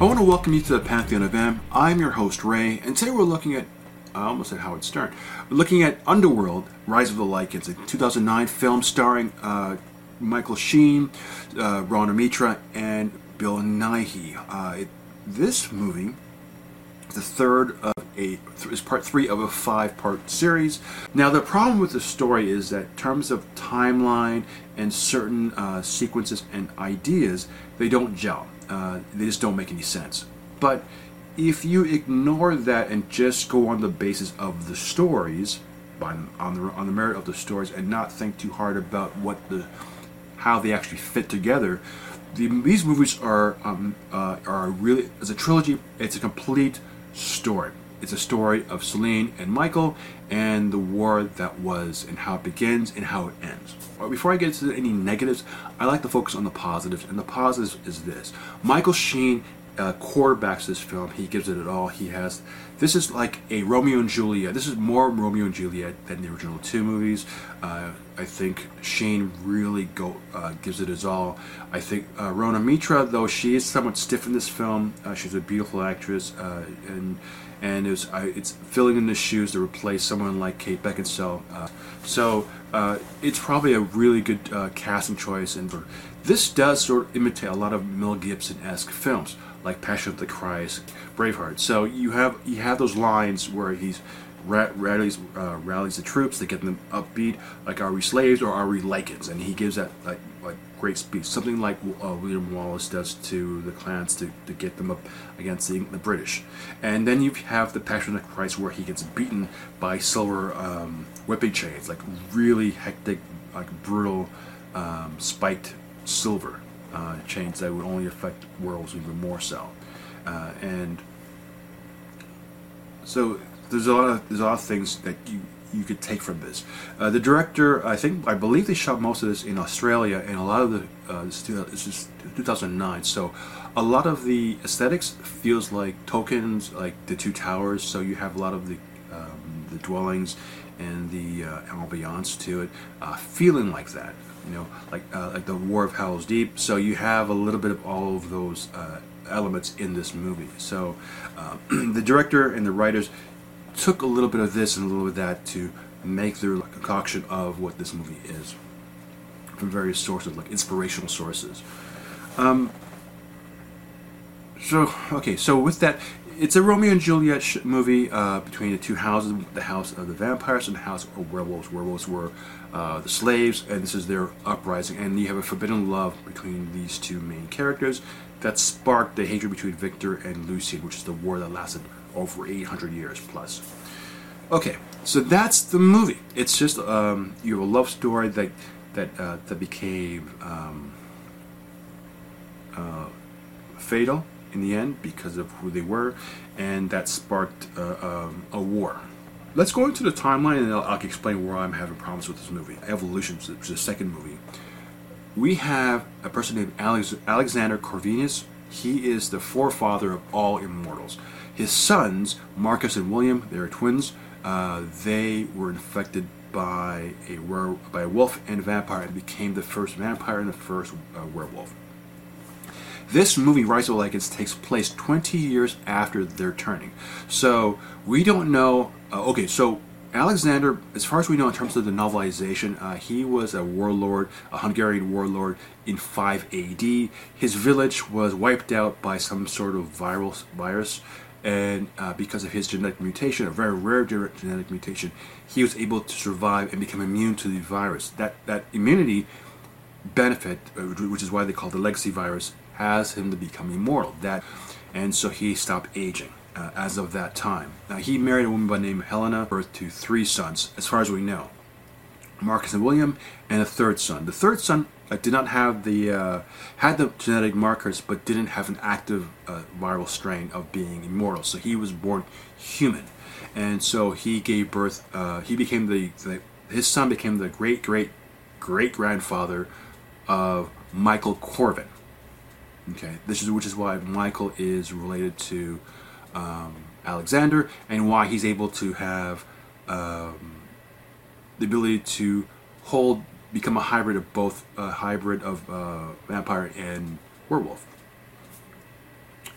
I want to welcome you to the Pantheon of M. I'm your host, Ray, and today we're looking at, I almost said Howard Stern, we're looking at Underworld, Rise of the Lycans, a 2009 film starring uh, Michael Sheen, uh, Rhona Mitra, and Bill Nighy. Uh, it, this movie, the third a, is part three of a five-part series. Now, the problem with the story is that in terms of timeline and certain uh, sequences and ideas, they don't gel. Uh, they just don't make any sense. But if you ignore that and just go on the basis of the stories, by, on the on the merit of the stories, and not think too hard about what the how they actually fit together, the, these movies are um, uh, are really as a trilogy. It's a complete story. It's a story of Selene and Michael and the war that was and how it begins and how it ends. Right, Before I get into any negatives, I like to focus on the positives, and the positives is this: Michael Sheen uh, quarterbacks this film. He gives it it all. He has. This is like a Romeo and Juliet. This is more Romeo and Juliet than the original two movies. Uh, I think Sheen really go uh, gives it his all. I think uh, Rhona Mitra, though she is somewhat stiff in this film, uh, she's a beautiful actress, uh, and and it was, it's filling in the shoes to replace someone like Kate Beckinsale. Uh, so uh, it's probably a really good uh, casting choice, and this does sort of imitate a lot of Mel Gibson-esque films, like Passion of the Christ, Braveheart. So you have you have those lines where he's rallies uh, rallies the troops to get them upbeat, like "Are we slaves or are we Lycans?" And he gives that like great speech, something like uh, William Wallace does to the clans to, to get them up against the, the, British. And then you have the Passion of Christ where he gets beaten by silver um, whipping chains, like really hectic, like brutal, um, spiked silver uh, chains that would only affect werewolves even more so. Uh, and so there's a lot of there's a lot of things that you you could take from this. Uh, the director, I think, I believe they shot most of this in Australia, and a lot of the uh, this, is 2009, so a lot of the aesthetics feels like Tolkien's, like the two towers. So you have a lot of the um, the dwellings and the uh, ambiance to it, uh, feeling like that. You know, like uh, like the War of Helm's Deep. So you have a little bit of all of those uh, elements in this movie. So the director and the writers took a little bit of this and a little bit of that to make their concoction of what this movie is from various sources, like inspirational sources. Um, so, okay, so with that, it's a Romeo and Juliet sh- movie uh, between the two houses the house of the vampires and the house of werewolves. Werewolves were uh, the slaves, and this is their uprising. And you have a forbidden love between these two main characters that sparked the hatred between Victor and Lucian, which is the war that lasted over 800 years plus. Okay, so that's the movie. It's just um, you have a love story that that uh, that became um, uh, fatal in the end because of who they were, and that sparked uh, um, a war. Let's go into the timeline, and I'll, I'll, explain where I'm having problems with this movie. Evolution, which is the second movie. We have a person named Alex- Alexander Corvinus. He is the forefather of all immortals. His sons, Marcus and William, they are twins. Uh, they were infected by a by a wolf and a vampire and became the first vampire and the first uh, werewolf. This movie, Rise of the Lycans, takes place 20 years after their turning. So we don't know. Uh, okay, so Alexander, as far as we know in terms of the novelization, uh, he was a warlord, a Hungarian warlord in 5 AD. His village was wiped out by some sort of viral virus and uh, because of his genetic mutation, a very rare genetic mutation, he was able to survive and become immune to the virus. That that immunity benefit, uh, which is why they call the legacy virus, has him to become immortal. That, and so he stopped aging. Uh, as of that time, now, he married a woman by the name of Helena, birth to three sons, as far as we know. Marcus and William, and a third son. The third son uh, did not have the uh, had the genetic markers, but didn't have an active uh, viral strain of being immortal. So he was born human, and so he gave birth. Uh, he became the, the, his son became the great great great grandfather of Michael Corvin. Okay, this is which is why Michael is related to um, Alexander, and why he's able to have. Um, the ability to hold, become a hybrid of both, a hybrid of uh, vampire and werewolf.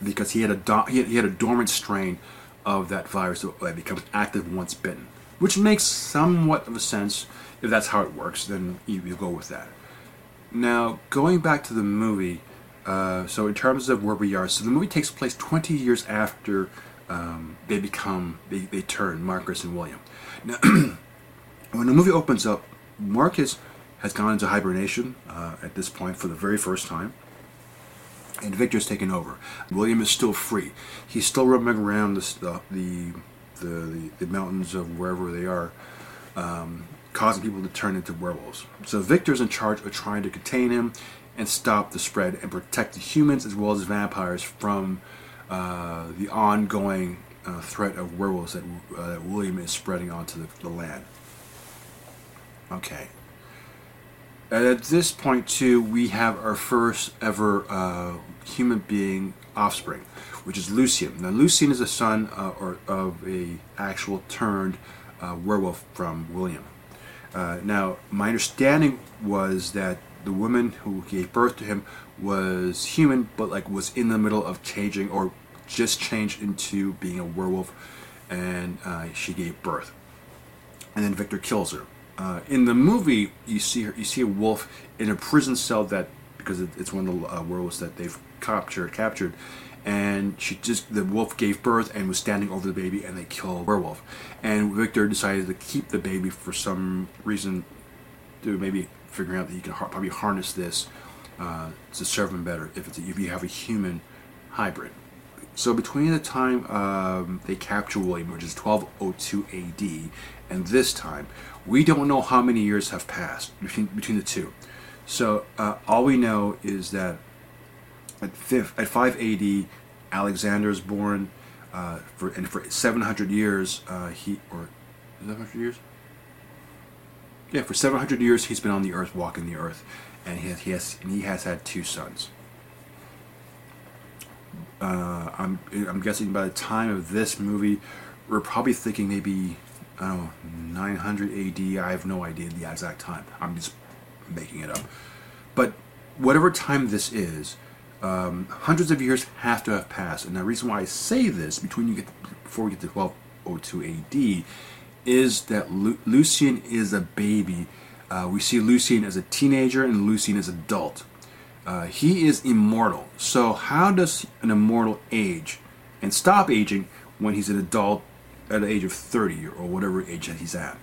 because he had a do- he, had, he had a dormant strain of that virus that becomes active once bitten, which makes somewhat of a sense if that's how it works. Then you, you go with that. Now, going back to the movie, uh, so in terms of where we are, so the movie takes place 20 years after um, they become they, they turn Marcus and William. Now, when the movie opens up, Marcus has gone into hibernation uh, at this point for the very first time and Victor's taken over. William is still free. He's still roaming around the the the, the, mountains of wherever they are, um, causing people to turn into werewolves. So Victor's in charge of trying to contain him and stop the spread and protect the humans as well as vampires from uh, the ongoing uh, threat of werewolves that, uh, that William is spreading onto the, the land. Okay. At this point, too, we have our first ever uh, human being offspring, which is Lucian. Now, Lucian is a son uh, or of a actual turned uh, werewolf from William. Uh, now, my understanding was that the woman who gave birth to him was human, but like was in the middle of changing or just changed into being a werewolf, and uh, she gave birth. And then Victor kills her. Uh, in the movie, you see her, you see a wolf in a prison cell that because it's one of the uh, werewolves that they've captured captured. And she just the wolf gave birth and was standing over the baby and they killed werewolf. And victor decided to keep the baby for some reason to maybe figuring out that he can probably harness this uh, to serve him better if it's a, if you have a human hybrid. So between the time um, they capture william which is 1202 ad and this time we don't know how many years have passed between between the two so uh, all we know is that at, fifth, at 5 AD, Alexander is born. Uh, for and for 700 years, uh, he or 700 years. Yeah, for 700 years he's been on the earth, walking the earth, and he has he has, he has had two sons. Uh, I'm I'm guessing by the time of this movie, we're probably thinking maybe I don't know 900 AD. I have no idea the exact time. I'm just making it up. But whatever time this is, um, hundreds of years have to have passed. And the reason why I say this between you get before we get to 1202 AD is that Lu- Lucian is a baby. Uh, we see Lucian as a teenager and Lucian as adult. Uh, he is immortal. So how does an immortal age and stop aging when he's an adult at the age of 30 or whatever age that he's at?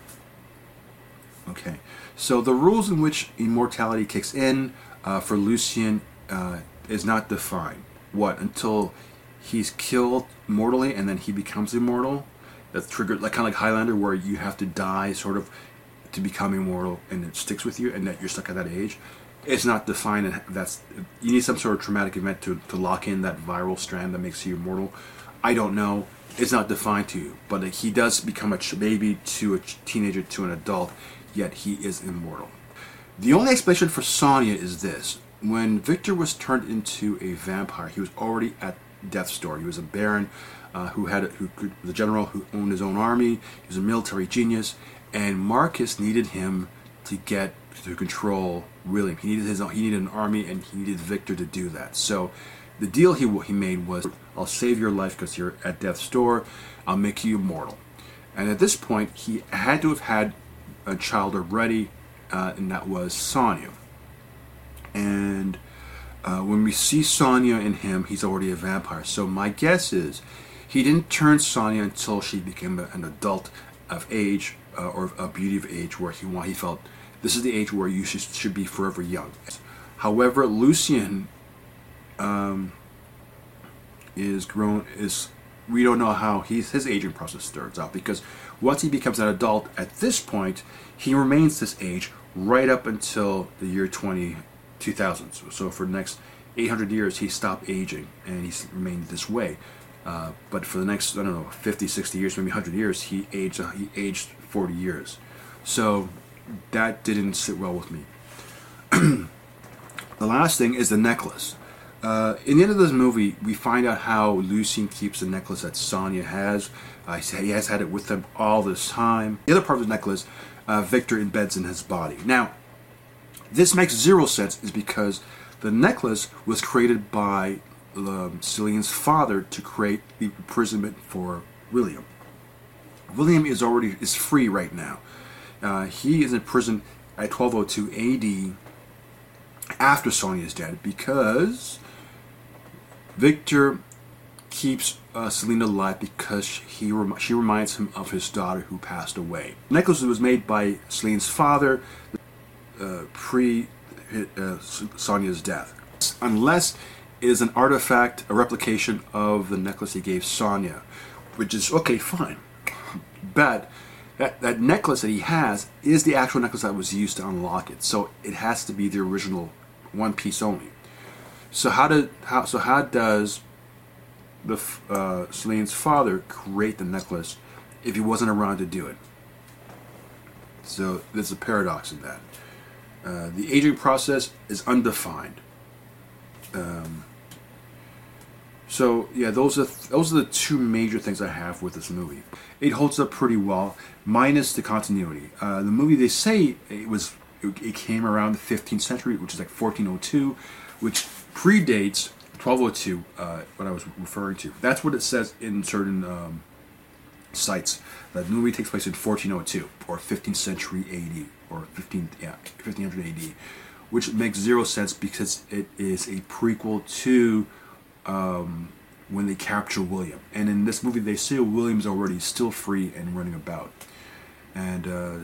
Okay, so the rules in which immortality kicks in uh, for Lucian uh, is not defined. What until he's killed mortally and then he becomes immortal? That's triggered like kind of like Highlander, where you have to die sort of to become immortal, and it sticks with you, and that you're stuck at that age. It's not defined, and that's you need some sort of traumatic event to, to lock in that viral strand that makes you immortal. I don't know. It's not defined to you, but he does become a baby to a teenager to an adult, yet he is immortal. The only explanation for Sonya is this when Victor was turned into a vampire, he was already at death's door. He was a baron uh, who had who could, the general who owned his own army. He was a military genius, and Marcus needed him to get to control William. He needed his he needed an army, and he needed Victor to do that. So, the deal he he made was, "I'll save your life because you're at death's door. I'll make you immortal." And at this point, he had to have had a child already, uh, and that was Sonya. And uh, when we see Sonya in him, he's already a vampire. So my guess is he didn't turn Sonya until she became an adult of age uh, or a beauty of age, where he he felt this is the age where you should, should be forever young. However, Lucian um, is grown is we don't know how he's, his aging process starts out because once he becomes an adult at this point, he remains this age right up until the year 20 2000s. So for the next 800 years, he stopped aging and he's remained this way. Uh, but for the next, I don't know, 50, 60 years, maybe 100 years, he aged, uh, he aged 40 years. So that didn't sit well with me. the last thing is the necklace. Uh, in the end of this movie, we find out how Lucian keeps the necklace that Sonya has. Uh, he has had it with him all this time. The other part of the necklace, uh, Victor embeds in his body. Now, this makes zero sense is because the necklace was created by um, Selene's father to create the imprisonment for William. William is already is free right now. Uh, he is in prison at 1202 AD after Sonia is dead because Victor keeps uh, Selena alive because he rem- she reminds him of his daughter who passed away. The necklace was made by Selene's father uh, pre uh, Sonia's death. Unless it is an artifact, a replication of the necklace he gave Sonia, which is okay, fine. But that, that necklace that he has is the actual necklace that was used to unlock it. So it has to be the original one piece only. So how did how so how does the uh, Selene's father create the necklace if he wasn't around to do it? So there's a paradox in that. Uh, the aging process is undefined. Um, so yeah, those are th- those are the two major things I have with this movie. It holds up pretty well, minus the continuity. Uh, the movie they say it was it, it came around the 15th century, which is like 1402, which predates 1202. Uh, what I was referring to. That's what it says in certain um, sites. That movie takes place in 1402 or 15th century AD or 15 yeah 1500 AD, which makes zero sense because it is a prequel to um, when they capture William. And in this movie, they say William's already still free and running about. And uh,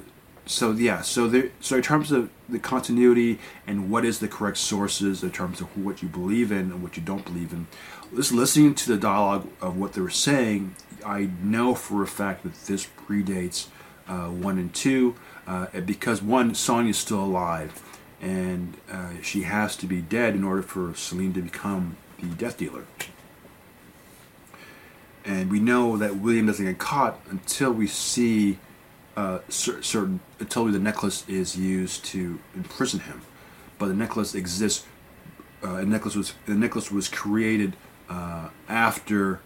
so, yeah, so there, so in terms of the continuity and what is the correct sources in terms of what you believe in and what you don't believe in, just listening to the dialogue of what they were saying, I know for a fact that this predates uh, one and two, uh, because one, Sonia's still alive, and uh, she has to be dead in order for Selene to become the death dealer. And we know that William doesn't get caught until we see uh, certain until the necklace is used to imprison him. But the necklace exists. Uh, the necklace was the necklace was created uh, after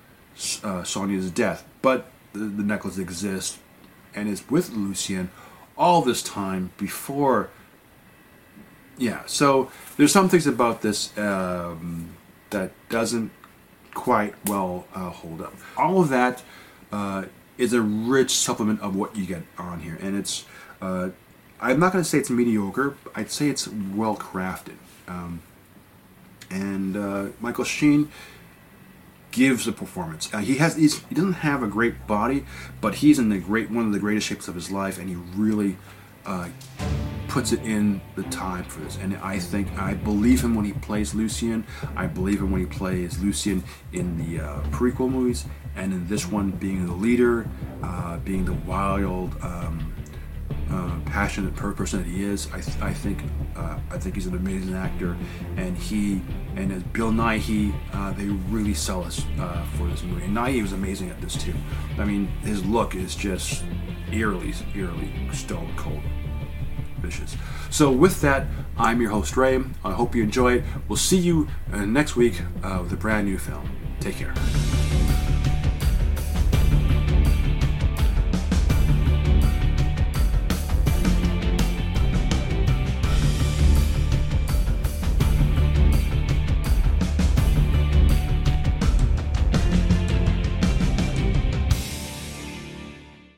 uh, Sonia's death, but the, the, necklace exists and is with Lucian all this time before. Yeah, so there's some things about this um, that doesn't quite well uh, hold up. All of that uh, is a rich supplement of what you get on here, and it's. Uh, I'm not going to say it's mediocre. I'd say it's well crafted. Um, and uh, Michael Sheen gives a performance. Uh, he has he doesn't have a great body, but he's in the great one of the greatest shapes of his life, and he really uh, puts it in the time for this. And I think I believe him when he plays Lucian. I believe him when he plays Lucian in the uh, prequel movies, and in this one, being the leader, uh, being the wild, um, uh, passionate person that he is. I, th- I think uh, I think he's an amazing actor, and he and as Bill Nighy, uh, they really sell us uh, for this movie. And Nighy was amazing at this too. I mean, his look is just eerily, eerily stone cold vicious. So with that, I'm your host Ray. I hope you enjoy it. We'll see you uh, next week uh, with a brand new film. Take care.